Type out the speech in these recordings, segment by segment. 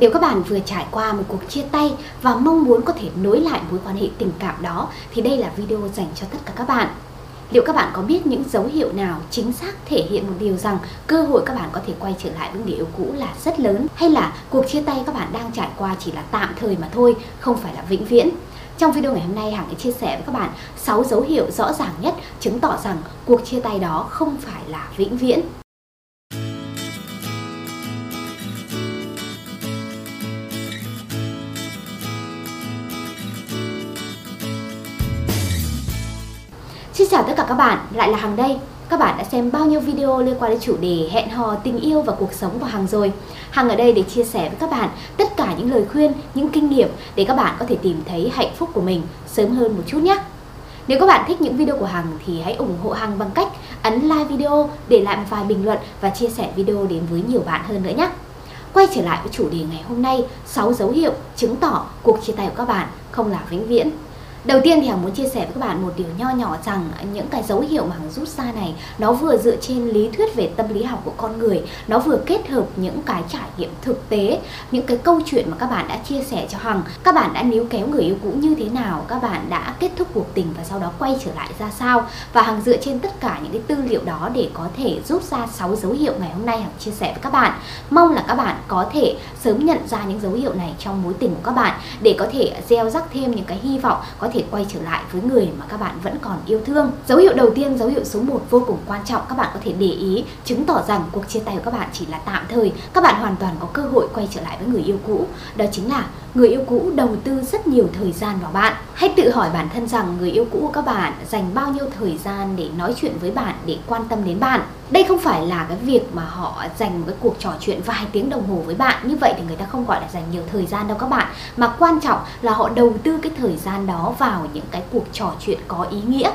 Nếu các bạn vừa trải qua một cuộc chia tay và mong muốn có thể nối lại mối quan hệ tình cảm đó thì đây là video dành cho tất cả các bạn. Liệu các bạn có biết những dấu hiệu nào chính xác thể hiện một điều rằng cơ hội các bạn có thể quay trở lại với người yêu cũ là rất lớn hay là cuộc chia tay các bạn đang trải qua chỉ là tạm thời mà thôi, không phải là vĩnh viễn? Trong video ngày hôm nay Hằng sẽ chia sẻ với các bạn 6 dấu hiệu rõ ràng nhất chứng tỏ rằng cuộc chia tay đó không phải là vĩnh viễn. Xin chào tất cả các bạn, lại là Hằng đây. Các bạn đã xem bao nhiêu video liên quan đến chủ đề hẹn hò, tình yêu và cuộc sống của Hằng rồi. Hằng ở đây để chia sẻ với các bạn tất cả những lời khuyên, những kinh nghiệm để các bạn có thể tìm thấy hạnh phúc của mình sớm hơn một chút nhé. Nếu các bạn thích những video của Hằng thì hãy ủng hộ Hằng bằng cách ấn like video, để lại một vài bình luận và chia sẻ video đến với nhiều bạn hơn nữa nhé. Quay trở lại với chủ đề ngày hôm nay, 6 dấu hiệu chứng tỏ cuộc chia tay của các bạn không là vĩnh viễn. Đầu tiên thì Hằng muốn chia sẻ với các bạn một điều nho nhỏ rằng những cái dấu hiệu mà Hằng rút ra này nó vừa dựa trên lý thuyết về tâm lý học của con người, nó vừa kết hợp những cái trải nghiệm thực tế, những cái câu chuyện mà các bạn đã chia sẻ cho Hằng. Các bạn đã níu kéo người yêu cũ như thế nào, các bạn đã kết thúc cuộc tình và sau đó quay trở lại ra sao. Và Hằng dựa trên tất cả những cái tư liệu đó để có thể rút ra 6 dấu hiệu ngày hôm nay Hằng chia sẻ với các bạn. Mong là các bạn có thể sớm nhận ra những dấu hiệu này trong mối tình của các bạn để có thể gieo rắc thêm những cái hy vọng có thể thể quay trở lại với người mà các bạn vẫn còn yêu thương. Dấu hiệu đầu tiên, dấu hiệu số 1 vô cùng quan trọng các bạn có thể để ý chứng tỏ rằng cuộc chia tay của các bạn chỉ là tạm thời. Các bạn hoàn toàn có cơ hội quay trở lại với người yêu cũ. Đó chính là người yêu cũ đầu tư rất nhiều thời gian vào bạn. Hãy tự hỏi bản thân rằng người yêu cũ của các bạn dành bao nhiêu thời gian để nói chuyện với bạn, để quan tâm đến bạn. Đây không phải là cái việc mà họ dành cái cuộc trò chuyện vài tiếng đồng hồ với bạn. Như vậy thì người ta không gọi là dành nhiều thời gian đâu các bạn. Mà quan trọng là họ đầu tư cái thời gian đó vào những cái cuộc trò chuyện có ý nghĩa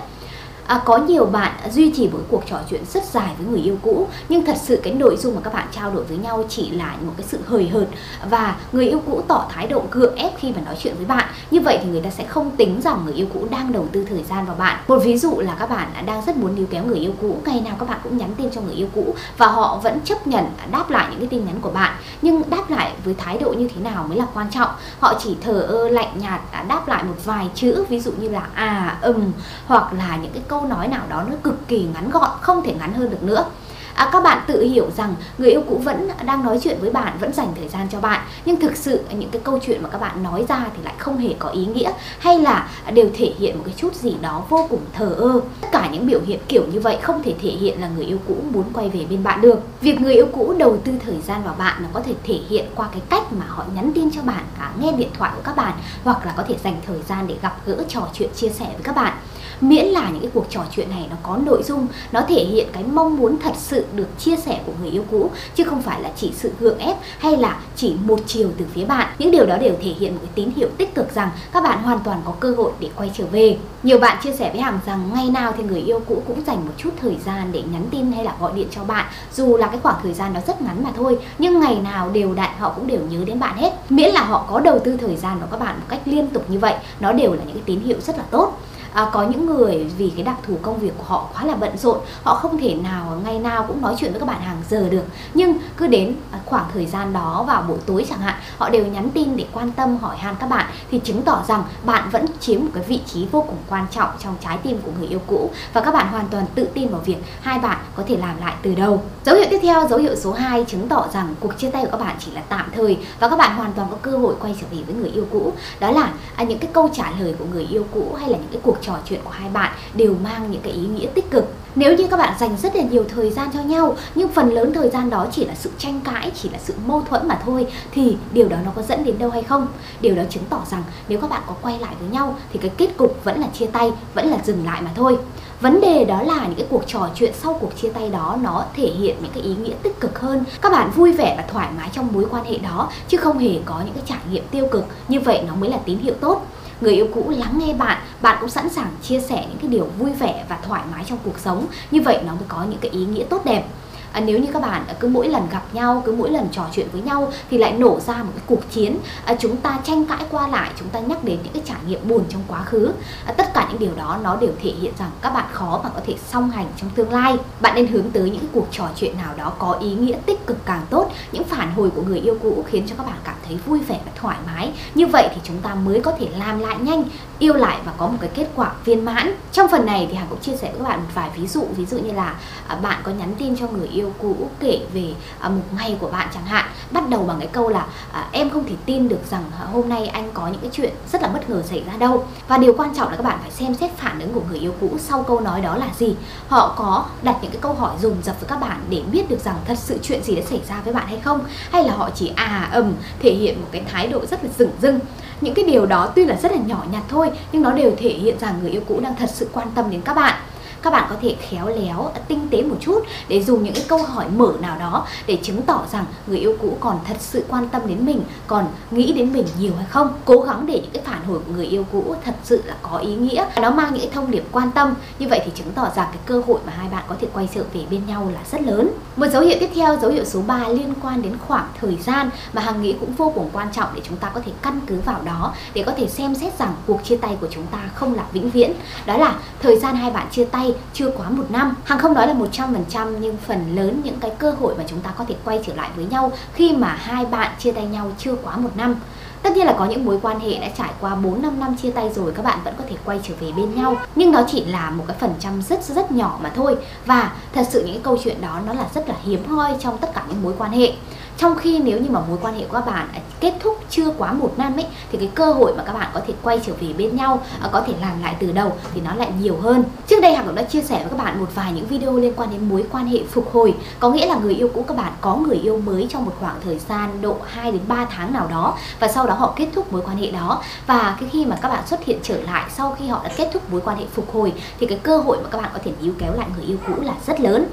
à, có nhiều bạn duy trì một cuộc trò chuyện rất dài với người yêu cũ nhưng thật sự cái nội dung mà các bạn trao đổi với nhau chỉ là một cái sự hời hợt và người yêu cũ tỏ thái độ gượng ép khi mà nói chuyện với bạn. Như vậy thì người ta sẽ không tính rằng người yêu cũ đang đầu tư thời gian vào bạn. Một ví dụ là các bạn đang rất muốn níu kéo người yêu cũ ngày nào các bạn cũng nhắn tin cho người yêu cũ và họ vẫn chấp nhận đáp lại những cái tin nhắn của bạn. Nhưng đáp lại với thái độ như thế nào mới là quan trọng? Họ chỉ thờ ơ lạnh nhạt à, đáp lại một vài chữ ví dụ như là à ừm hoặc là những cái câu nói nào đó nó cực kỳ ngắn gọn không thể ngắn hơn được nữa. À, các bạn tự hiểu rằng người yêu cũ vẫn đang nói chuyện với bạn vẫn dành thời gian cho bạn. Nhưng thực sự những cái câu chuyện mà các bạn nói ra thì lại không hề có ý nghĩa hay là đều thể hiện một cái chút gì đó vô cùng thờ ơ. Tất cả những biểu hiện kiểu như vậy không thể thể hiện là người yêu cũ muốn quay về bên bạn được. Việc người yêu cũ đầu tư thời gian vào bạn nó có thể thể hiện qua cái cách mà họ nhắn tin cho bạn cả nghe điện thoại của các bạn hoặc là có thể dành thời gian để gặp gỡ trò chuyện chia sẻ với các bạn miễn là những cái cuộc trò chuyện này nó có nội dung, nó thể hiện cái mong muốn thật sự được chia sẻ của người yêu cũ, chứ không phải là chỉ sự gượng ép hay là chỉ một chiều từ phía bạn. Những điều đó đều thể hiện một cái tín hiệu tích cực rằng các bạn hoàn toàn có cơ hội để quay trở về. Nhiều bạn chia sẻ với hàng rằng ngày nào thì người yêu cũ cũng dành một chút thời gian để nhắn tin hay là gọi điện cho bạn, dù là cái khoảng thời gian đó rất ngắn mà thôi, nhưng ngày nào đều đặn họ cũng đều nhớ đến bạn hết. Miễn là họ có đầu tư thời gian vào các bạn một cách liên tục như vậy, nó đều là những cái tín hiệu rất là tốt à, có những người vì cái đặc thù công việc của họ quá là bận rộn họ không thể nào ngày nào cũng nói chuyện với các bạn hàng giờ được. Nhưng cứ đến à, khoảng thời gian đó vào buổi tối chẳng hạn họ đều nhắn tin để quan tâm hỏi han các bạn thì chứng tỏ rằng bạn vẫn chiếm một cái vị trí vô cùng quan trọng trong trái tim của người yêu cũ và các bạn hoàn toàn tự tin vào việc hai bạn có thể làm lại từ đầu. Dấu hiệu tiếp theo dấu hiệu số 2 chứng tỏ rằng cuộc chia tay của các bạn chỉ là tạm thời và các bạn hoàn toàn có cơ hội quay trở về với người yêu cũ. Đó là à, những cái câu trả lời của người yêu cũ hay là những cái cuộc trò chuyện của hai bạn đều mang những cái ý nghĩa tích cực. Nếu như các bạn dành rất là nhiều thời gian cho nhau, nhưng phần lớn thời gian đó chỉ là sự tranh cãi, chỉ là sự mâu thuẫn mà thôi, thì điều đó nó có dẫn đến đâu hay không? Điều đó chứng tỏ rằng nếu các bạn có quay lại với nhau, thì cái kết cục vẫn là chia tay, vẫn là dừng lại mà thôi. Vấn đề đó là những cái cuộc trò chuyện sau cuộc chia tay đó nó thể hiện những cái ý nghĩa tích cực hơn. Các bạn vui vẻ và thoải mái trong mối quan hệ đó, chứ không hề có những cái trải nghiệm tiêu cực. Như vậy nó mới là tín hiệu tốt người yêu cũ lắng nghe bạn bạn cũng sẵn sàng chia sẻ những cái điều vui vẻ và thoải mái trong cuộc sống. Như vậy nó mới có những cái ý nghĩa tốt đẹp à, nếu như các bạn cứ mỗi lần gặp nhau cứ mỗi lần trò chuyện với nhau thì lại nổ ra một cái cuộc chiến. À, chúng ta tranh cãi qua lại chúng ta nhắc đến những cái trải nghiệm buồn trong quá khứ. À, tất cả những điều đó nó đều thể hiện rằng các bạn khó mà có thể song hành trong tương lai. Bạn nên hướng tới những cuộc trò chuyện nào đó có ý nghĩa tích cực càng tốt. Những phản hồi của người yêu cũ khiến cho các bạn cảm thấy vui vẻ và thoải mái. Như vậy thì chúng ta mới có thể làm lại nhanh yêu lại và có một cái kết quả viên mãn. Trong phần này thì hằng cũng chia sẻ với các bạn một vài ví dụ. Ví dụ như là à, bạn có nhắn tin cho người yêu yêu cũ kể về à, một ngày của bạn chẳng hạn. Bắt đầu bằng cái câu là à, em không thể tin được rằng à, hôm nay anh có những cái chuyện rất là bất ngờ xảy ra đâu. Và điều quan trọng là các bạn phải xem xét phản ứng của người yêu cũ sau câu nói đó là gì. Họ có đặt những cái câu hỏi dùng dập với các bạn để biết được rằng thật sự chuyện gì đã xảy ra với bạn hay không? Hay là họ chỉ à ầm thể hiện một cái thái độ rất là dửng dưng những cái điều đó tuy là rất là nhỏ nhặt thôi, nhưng nó đều thể hiện rằng người yêu cũ đang thật sự quan tâm đến các bạn các bạn có thể khéo léo, tinh tế một chút để dùng những cái câu hỏi mở nào đó để chứng tỏ rằng người yêu cũ còn thật sự quan tâm đến mình, còn nghĩ đến mình nhiều hay không. Cố gắng để những cái phản hồi của người yêu cũ thật sự là có ý nghĩa. Nó mang những cái thông điệp quan tâm. Như vậy thì chứng tỏ rằng cái cơ hội mà hai bạn có thể quay trở về bên nhau là rất lớn. Một dấu hiệu tiếp theo, dấu hiệu số 3 liên quan đến khoảng thời gian mà hằng nghĩ cũng vô cùng quan trọng để chúng ta có thể căn cứ vào đó để có thể xem xét rằng cuộc chia tay của chúng ta không là vĩnh viễn. Đó là thời gian hai bạn chia tay chưa quá một năm hàng không nói là 100% nhưng phần lớn những cái cơ hội mà chúng ta có thể quay trở lại với nhau khi mà hai bạn chia tay nhau chưa quá một năm Tất nhiên là có những mối quan hệ đã trải qua 4 5 năm chia tay rồi, các bạn vẫn có thể quay trở về bên nhau. Nhưng đó chỉ là một cái phần trăm rất rất nhỏ mà thôi. Và thật sự những câu chuyện đó nó là rất là hiếm hoi trong tất cả những mối quan hệ trong khi nếu như mà mối quan hệ của các bạn kết thúc chưa quá một năm ấy thì cái cơ hội mà các bạn có thể quay trở về bên nhau à, có thể làm lại từ đầu thì nó lại nhiều hơn. Trước đây hằng cũng đã chia sẻ với các bạn một vài những video liên quan đến mối quan hệ phục hồi. Có nghĩa là người yêu cũ các bạn có người yêu mới trong một khoảng thời gian độ 2 đến 3 tháng nào đó và sau đó họ kết thúc mối quan hệ đó. Và cái khi mà các bạn xuất hiện trở lại sau khi họ đã kết thúc mối quan hệ phục hồi thì cái cơ hội mà các bạn có thể níu kéo lại người yêu cũ là rất lớn.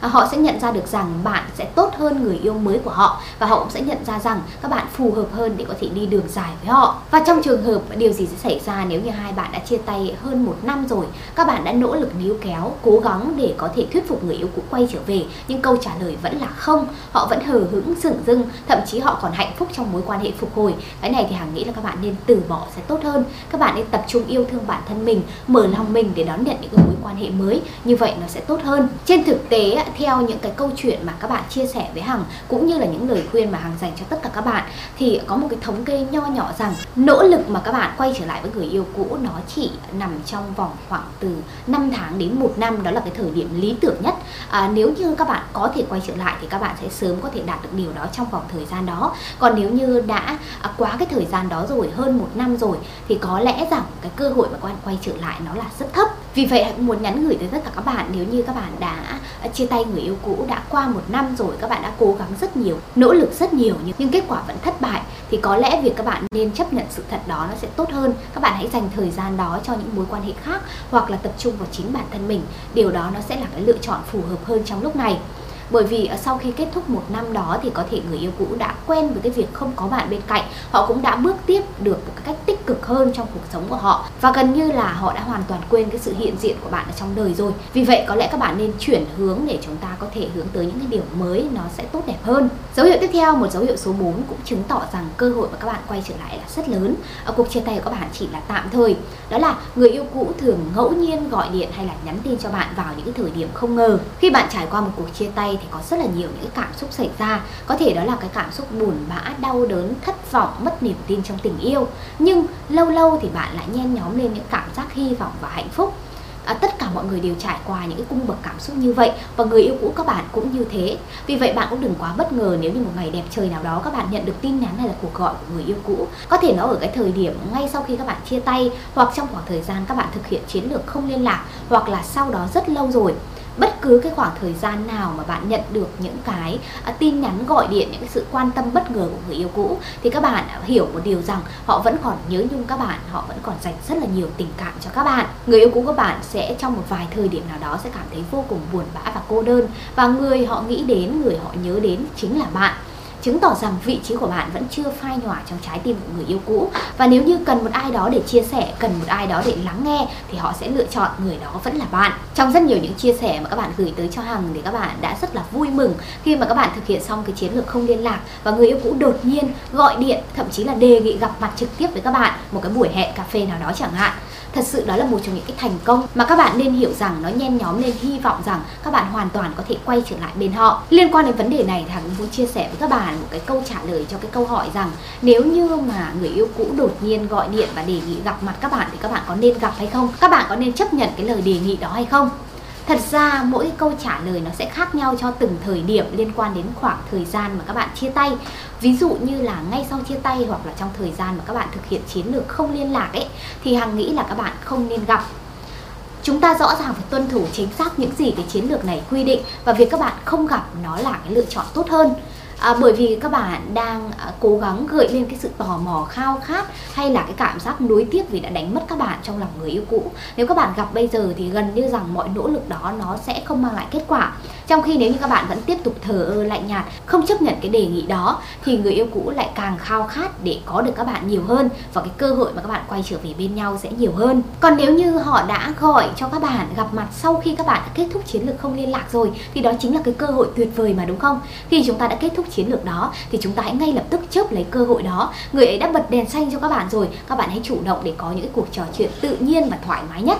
À, họ sẽ nhận ra được rằng bạn sẽ tốt hơn người yêu mới của họ và họ cũng sẽ nhận ra rằng các bạn phù hợp hơn để có thể đi đường dài với họ. Và trong trường hợp điều gì sẽ xảy ra nếu như hai bạn đã chia tay hơn một năm rồi, các bạn đã nỗ lực níu kéo, cố gắng để có thể thuyết phục người yêu cũ quay trở về, nhưng câu trả lời vẫn là không. Họ vẫn hờ hững sửng dưng thậm chí họ còn hạnh phúc trong mối quan hệ phục hồi. Cái này thì hằng nghĩ là các bạn nên từ bỏ sẽ tốt hơn. Các bạn nên tập trung yêu thương bản thân mình, mở lòng mình để đón nhận những cái mối quan hệ mới. Như vậy nó sẽ tốt hơn. Trên thực tế theo những cái câu chuyện mà các bạn chia sẻ với Hằng, cũng như là những lời khuyên mà Hằng dành cho tất cả các bạn thì có một cái thống kê nho nhỏ rằng nỗ lực mà các bạn quay trở lại với người yêu cũ nó chỉ nằm trong vòng khoảng từ 5 tháng đến một năm đó là cái thời điểm lý tưởng nhất. À, nếu như các bạn có thể quay trở lại thì các bạn sẽ sớm có thể đạt được điều đó trong vòng thời gian đó. Còn nếu như đã à, quá cái thời gian đó rồi hơn một năm rồi thì có lẽ rằng cái cơ hội mà các bạn quay trở lại nó là rất thấp vì vậy muốn nhắn gửi tới tất cả các bạn nếu như các bạn đã à, chia tay người yêu cũ đã qua một năm rồi, các bạn đã cố gắng rất nhiều, nỗ lực rất nhiều nhưng kết quả vẫn thất bại, thì có lẽ việc các bạn nên chấp nhận sự thật đó nó sẽ tốt hơn. Các bạn hãy dành thời gian đó cho những mối quan hệ khác hoặc là tập trung vào chính bản thân mình. Điều đó nó sẽ là cái lựa chọn phù hợp hơn trong lúc này bởi vì ờ, sau khi kết thúc một năm đó thì có thể người yêu cũ đã quen với cái việc không có bạn bên cạnh. Họ cũng đã bước tiếp được một cách tích cực hơn trong cuộc sống của họ. Và gần như là họ đã hoàn toàn quên cái sự hiện diện của bạn ở trong đời rồi. Vì vậy, có lẽ các bạn nên chuyển hướng để chúng ta có thể hướng tới những cái điều mới, nó sẽ tốt đẹp hơn. Dấu hiệu tiếp theo, một dấu hiệu số 4 cũng chứng tỏ rằng cơ hội mà các bạn quay trở lại là rất lớn. Ở cuộc chia tay của các bạn chỉ là tạm thời. Đó là người yêu cũ thường ngẫu nhiên gọi điện hay là nhắn tin cho bạn vào những cái thời điểm không ngờ. Khi bạn trải qua một cuộc chia tay thì có rất là nhiều những cái cảm xúc xảy ra. Có thể đó là cái cảm xúc buồn bã đau đớn thất vọng mất niềm tin trong tình yêu. Nhưng lâu lâu thì bạn lại nhen nhóm lên những cảm giác hy vọng và hạnh phúc. À, tất cả mọi người đều trải qua những cái cung bậc cảm xúc như vậy và người yêu cũ các bạn cũng như thế. Vì vậy bạn cũng đừng quá bất ngờ nếu như một ngày đẹp trời nào đó các bạn nhận được tin nhắn hay là cuộc gọi của người yêu cũ. Có thể nó ở cái thời điểm ngay sau khi các bạn chia tay hoặc trong khoảng thời gian các bạn thực hiện chiến lược không liên lạc hoặc là sau đó rất lâu rồi bất cứ cái khoảng thời gian nào mà bạn nhận được những cái à, tin nhắn, gọi điện, những cái sự quan tâm bất ngờ của người yêu cũ, thì các bạn hiểu một điều rằng họ vẫn còn nhớ nhung các bạn, họ vẫn còn dành rất là nhiều tình cảm cho các bạn. Người yêu cũ của bạn sẽ trong một vài thời điểm nào đó sẽ cảm thấy vô cùng buồn bã và cô đơn, và người họ nghĩ đến, người họ nhớ đến chính là bạn chứng tỏ rằng vị trí của bạn vẫn chưa phai nhòa trong trái tim của người yêu cũ. Và nếu như cần một ai đó để chia sẻ, cần một ai đó để lắng nghe, thì họ sẽ lựa chọn người đó vẫn là bạn. Trong rất nhiều những chia sẻ mà các bạn gửi tới cho hằng thì các bạn đã rất là vui mừng khi mà các bạn thực hiện xong cái chiến lược không liên lạc và người yêu cũ đột nhiên gọi điện, thậm chí là đề nghị gặp mặt trực tiếp với các bạn một cái buổi hẹn cà phê nào đó chẳng hạn thật sự đó là một trong những cái thành công mà các bạn nên hiểu rằng nó nhen nhóm lên hy vọng rằng các bạn hoàn toàn có thể quay trở lại bên họ. Liên quan đến vấn đề này thằng muốn chia sẻ với các bạn một cái câu trả lời cho cái câu hỏi rằng nếu như mà người yêu cũ đột nhiên gọi điện và đề nghị gặp mặt các bạn thì các bạn có nên gặp hay không? Các bạn có nên chấp nhận cái lời đề nghị đó hay không? Thật ra mỗi câu trả lời nó sẽ khác nhau cho từng thời điểm liên quan đến khoảng thời gian mà các bạn chia tay. Ví dụ như là ngay sau chia tay hoặc là trong thời gian mà các bạn thực hiện chiến lược không liên lạc ấy, Thì Hằng nghĩ là các bạn không nên gặp. Chúng ta rõ ràng phải tuân thủ chính xác những gì cái chiến lược này quy định Và việc các bạn không gặp nó là cái lựa chọn tốt hơn à, bởi vì các bạn đang à, cố gắng gợi lên cái sự tò mò khao khát hay là cái cảm giác nuối tiếc vì đã đánh mất các bạn trong lòng người yêu cũ. Nếu các bạn gặp bây giờ thì gần như rằng mọi nỗ lực đó nó sẽ không mang lại kết quả trong khi nếu như các bạn vẫn tiếp tục thờ ơ, lạnh nhạt, không chấp nhận cái đề nghị đó, thì người yêu cũ lại càng khao khát để có được các bạn nhiều hơn và cái cơ hội mà các bạn quay trở về bên nhau sẽ nhiều hơn. Còn nếu như họ đã gọi cho các bạn, gặp mặt sau khi các bạn đã kết thúc chiến lược không liên lạc rồi, thì đó chính là cái cơ hội tuyệt vời mà, đúng không? Khi chúng ta đã kết thúc chiến lược đó, thì chúng ta hãy ngay lập tức chớp lấy cơ hội đó. Người ấy đã bật đèn xanh cho các bạn rồi, các bạn hãy chủ động để có những cuộc trò chuyện tự nhiên và thoải mái nhất.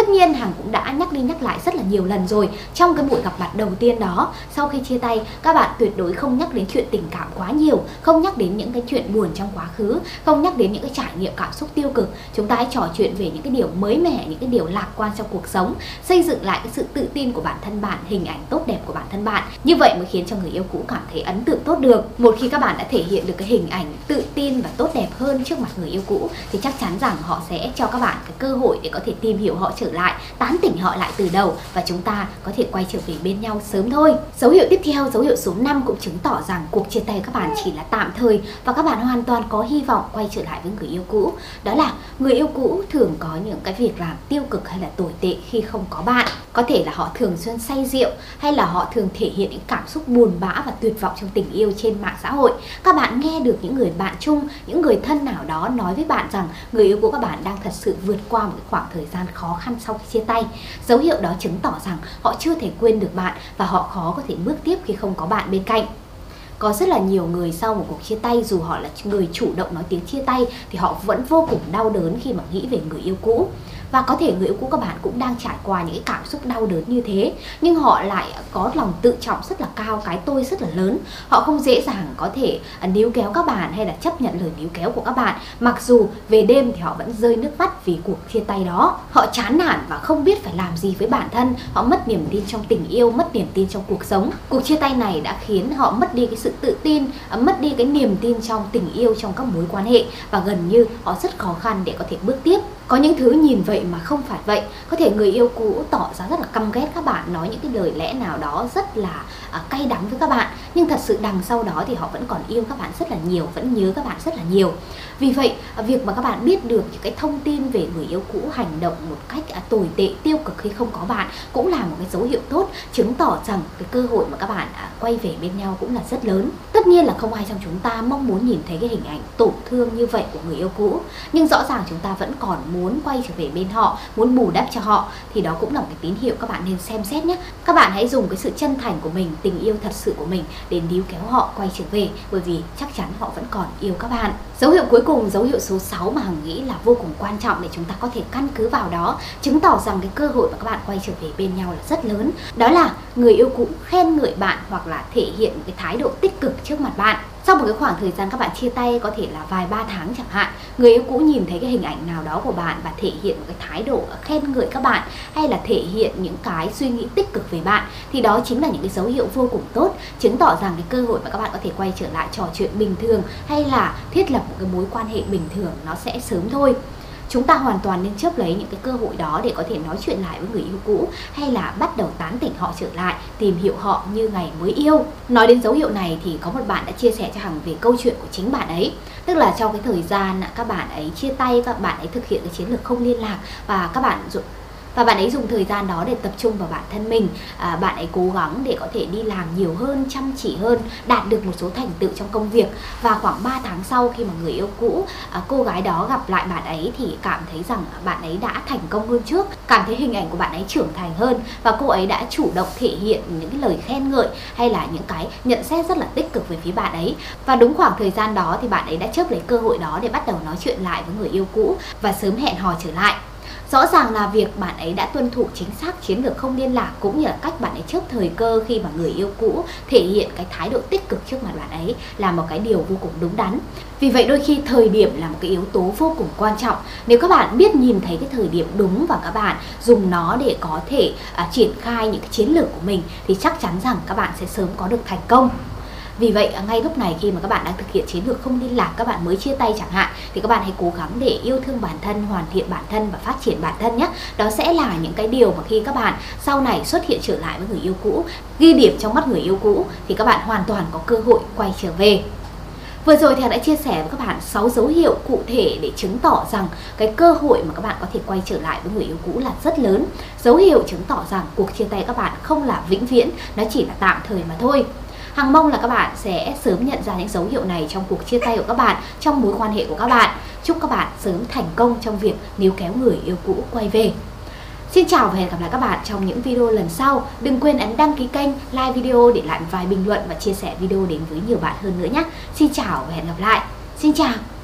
Tất nhiên Hằng cũng đã nhắc đi nhắc lại rất là nhiều lần rồi Trong cái buổi gặp mặt đầu tiên đó. Sau khi chia tay, các bạn tuyệt đối không nhắc đến chuyện tình cảm quá nhiều, Không nhắc đến những cái chuyện buồn trong quá khứ, Không nhắc đến những cái trải nghiệm cảm xúc tiêu cực. Chúng ta hãy trò chuyện về những cái điều mới mẻ, Những cái điều lạc quan trong cuộc sống, Xây dựng lại cái sự tự tin của bản thân bạn, Hình ảnh tốt đẹp của bản thân bạn. Như vậy mới khiến cho người yêu cũ cảm thấy ấn tượng tốt được. Một khi các bạn đã thể hiện được cái hình ảnh tự tin và tốt đẹp hơn trước mặt người yêu cũ, Thì chắc chắn rằng họ sẽ cho các bạn cái cơ hội để có thể tìm hiểu họ trở lại, tán tỉnh họ lại từ đầu và chúng ta có thể quay trở về bên nhau sớm thôi. Dấu hiệu tiếp theo, dấu hiệu số 5 cũng chứng tỏ rằng cuộc chia tay các bạn chỉ là tạm thời và các bạn hoàn toàn có hy vọng quay trở lại với người yêu cũ. Đó là, người yêu cũ thường có những cái việc làm tiêu cực hay là tồi tệ khi không có bạn. Có thể là họ thường xuyên say rượu hay là họ thường thể hiện những cảm xúc buồn bã và tuyệt vọng trong tình yêu trên mạng xã hội. Các bạn nghe được những người bạn chung, những người thân nào đó nói với bạn rằng người yêu của các bạn đang thật sự vượt qua một khoảng thời gian khó khăn sau khi chia tay. Dấu hiệu đó chứng tỏ rằng họ chưa thể quên được bạn và họ khó có thể bước tiếp khi không có bạn bên cạnh. Có rất là nhiều người sau một cuộc chia tay, dù họ là người chủ động nói tiếng chia tay, thì họ vẫn vô cùng đau đớn khi mà nghĩ về người yêu cũ và có thể người yêu cũ các bạn cũng đang trải qua những cái cảm xúc đau đớn như thế, nhưng họ lại có lòng tự trọng rất là cao, cái tôi rất là lớn. Họ không dễ dàng có thể à, níu kéo các bạn hay là chấp nhận lời níu kéo của các bạn. Mặc dù về đêm thì họ vẫn rơi nước mắt vì cuộc chia tay đó. Họ chán nản và không biết phải làm gì với bản thân. Họ mất niềm tin trong tình yêu, mất niềm tin trong cuộc sống. Cuộc chia tay này đã khiến họ mất đi cái sự tự tin à, mất đi cái niềm tin trong tình yêu, trong các mối quan hệ. Và gần như họ rất khó khăn để có thể bước tiếp có những thứ nhìn vậy mà không phải vậy. Có thể người yêu cũ tỏ ra rất là căm ghét các bạn nói những cái lời lẽ nào đó rất là uh, cay đắng với các bạn nhưng thật sự đằng sau đó thì họ vẫn còn yêu các bạn rất là nhiều, vẫn nhớ các bạn rất là nhiều. Vì vậy à, việc mà các bạn biết được những cái thông tin về người yêu cũ hành động một cách à, tồi tệ, tiêu cực khi không có bạn cũng là một cái dấu hiệu tốt, chứng tỏ rằng cái cơ hội mà các bạn à, quay về bên nhau cũng là rất lớn. Tất nhiên là không ai trong chúng ta mong muốn nhìn thấy cái hình ảnh tổn thương như vậy của người yêu cũ, nhưng rõ ràng chúng ta vẫn còn muốn muốn quay trở về bên họ, muốn bù đắp cho họ. Thì đó cũng là một cái tín hiệu các bạn nên xem xét nhé. Các bạn hãy dùng cái sự chân thành của mình, tình yêu thật sự của mình để níu kéo họ quay trở về, bởi vì chắc chắn họ vẫn còn yêu các bạn. Dấu hiệu cuối cùng, dấu hiệu số 6 mà hằng nghĩ là vô cùng quan trọng để chúng ta có thể căn cứ vào đó, chứng tỏ rằng cái cơ hội mà các bạn quay trở về bên nhau là rất lớn. Đó là người yêu cũ khen ngợi bạn hoặc là thể hiện cái thái độ tích cực trước mặt bạn sau một cái khoảng thời gian các bạn chia tay, có thể là vài ba tháng chẳng hạn, người yêu cũ nhìn thấy cái hình ảnh nào đó của bạn và thể hiện một cái thái độ khen ngợi các bạn, hay là thể hiện những cái suy nghĩ tích cực về bạn, thì đó chính là những cái dấu hiệu vô cùng tốt, chứng tỏ rằng cái cơ hội mà các bạn có thể quay trở lại trò chuyện bình thường, hay là thiết lập một cái mối quan hệ bình thường nó sẽ sớm thôi chúng ta hoàn toàn nên chấp lấy những cái cơ hội đó để có thể nói chuyện lại với người yêu cũ hay là bắt đầu tán tỉnh họ trở lại, tìm hiểu họ như ngày mới yêu. Nói đến dấu hiệu này thì có một bạn đã chia sẻ cho hằng về câu chuyện của chính bạn ấy. Tức là trong cái thời gian các bạn ấy chia tay, các bạn ấy thực hiện cái chiến lược không liên lạc và các bạn và bạn ấy dùng thời gian đó để tập trung vào bản thân mình. À, bạn ấy cố gắng để có thể đi làm nhiều hơn chăm chỉ hơn đạt được một số thành tựu trong công việc. Và khoảng 3 tháng sau khi mà người yêu cũ à, cô gái đó gặp lại bạn ấy thì cảm thấy rằng bạn ấy đã thành công hơn trước. Cảm thấy hình ảnh của bạn ấy trưởng thành hơn và cô ấy đã chủ động thể hiện những cái lời khen ngợi hay là những cái nhận xét rất là tích cực về phía bạn ấy. Và đúng khoảng thời gian đó thì bạn ấy đã chớp lấy cơ hội đó để bắt đầu nói chuyện lại với người yêu cũ và sớm hẹn hò trở lại. Rõ ràng là việc bạn ấy đã tuân thủ chính xác chiến lược không liên lạc cũng như là cách bạn ấy chớp thời cơ khi mà người yêu cũ thể hiện cái thái độ tích cực trước mặt bạn ấy là một cái điều vô cùng đúng đắn. Vì vậy đôi khi thời điểm là một cái yếu tố vô cùng quan trọng. Nếu các bạn biết nhìn thấy cái thời điểm đúng và các bạn dùng nó để có thể à, triển khai những cái chiến lược của mình thì chắc chắn rằng các bạn sẽ sớm có được thành công. Vì vậy à, ngay lúc này khi mà các bạn đang thực hiện chiến lược không liên lạc các bạn mới chia tay chẳng hạn thì các bạn hãy cố gắng để yêu thương bản thân, hoàn thiện bản thân và phát triển bản thân nhé. Đó sẽ là những cái điều mà khi các bạn sau này xuất hiện trở lại với người yêu cũ, ghi điểm trong mắt người yêu cũ thì các bạn hoàn toàn có cơ hội quay trở về. Vừa rồi thì đã chia sẻ với các bạn 6 dấu hiệu cụ thể để chứng tỏ rằng cái cơ hội mà các bạn có thể quay trở lại với người yêu cũ là rất lớn. Dấu hiệu chứng tỏ rằng cuộc chia tay các bạn không là vĩnh viễn, nó chỉ là tạm thời mà thôi. Hằng mong là các bạn sẽ sớm nhận ra những dấu hiệu này trong cuộc chia tay của các bạn, trong mối quan hệ của các bạn. Chúc các bạn sớm thành công trong việc níu kéo người yêu cũ quay về. Xin chào và hẹn gặp lại các bạn trong những video lần sau. Đừng quên ấn đăng ký kênh, like video để lại vài bình luận và chia sẻ video đến với nhiều bạn hơn nữa nhé. Xin chào và hẹn gặp lại. Xin chào.